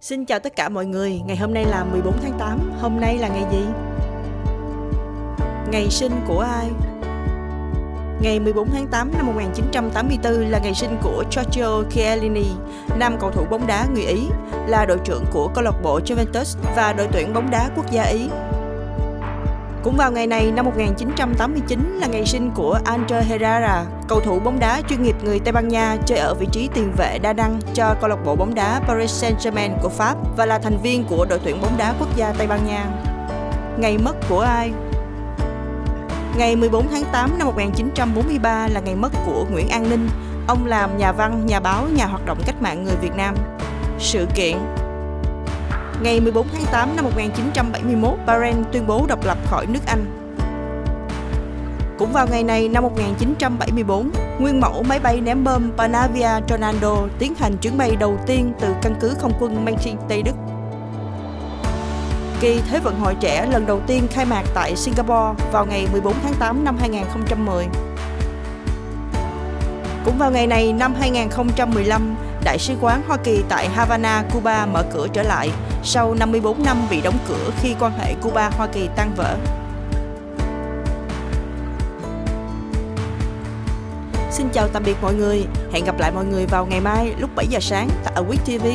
Xin chào tất cả mọi người, ngày hôm nay là 14 tháng 8, hôm nay là ngày gì? Ngày sinh của ai? Ngày 14 tháng 8 năm 1984 là ngày sinh của Giorgio Chiellini, nam cầu thủ bóng đá người Ý, là đội trưởng của câu lạc bộ Juventus và đội tuyển bóng đá quốc gia Ý. Cũng vào ngày này năm 1989 là ngày sinh của Andre Herrera, cầu thủ bóng đá chuyên nghiệp người Tây Ban Nha chơi ở vị trí tiền vệ đa năng cho câu lạc bộ bóng đá Paris Saint-Germain của Pháp và là thành viên của đội tuyển bóng đá quốc gia Tây Ban Nha. Ngày mất của ai? Ngày 14 tháng 8 năm 1943 là ngày mất của Nguyễn An Ninh. Ông làm nhà văn, nhà báo, nhà hoạt động cách mạng người Việt Nam. Sự kiện Ngày 14 tháng 8 năm 1971, Bahrain tuyên bố độc lập khỏi nước Anh. Cũng vào ngày này năm 1974, nguyên mẫu máy bay ném bom Panavia Tornado tiến hành chuyến bay đầu tiên từ căn cứ không quân Manching, Tây Đức. Kỳ Thế vận hội trẻ lần đầu tiên khai mạc tại Singapore vào ngày 14 tháng 8 năm 2010. Cũng vào ngày này năm 2015, Đại sứ quán Hoa Kỳ tại Havana, Cuba mở cửa trở lại sau 54 năm bị đóng cửa khi quan hệ Cuba-Hoa Kỳ tan vỡ. Xin chào tạm biệt mọi người, hẹn gặp lại mọi người vào ngày mai lúc 7 giờ sáng tại Awit TV.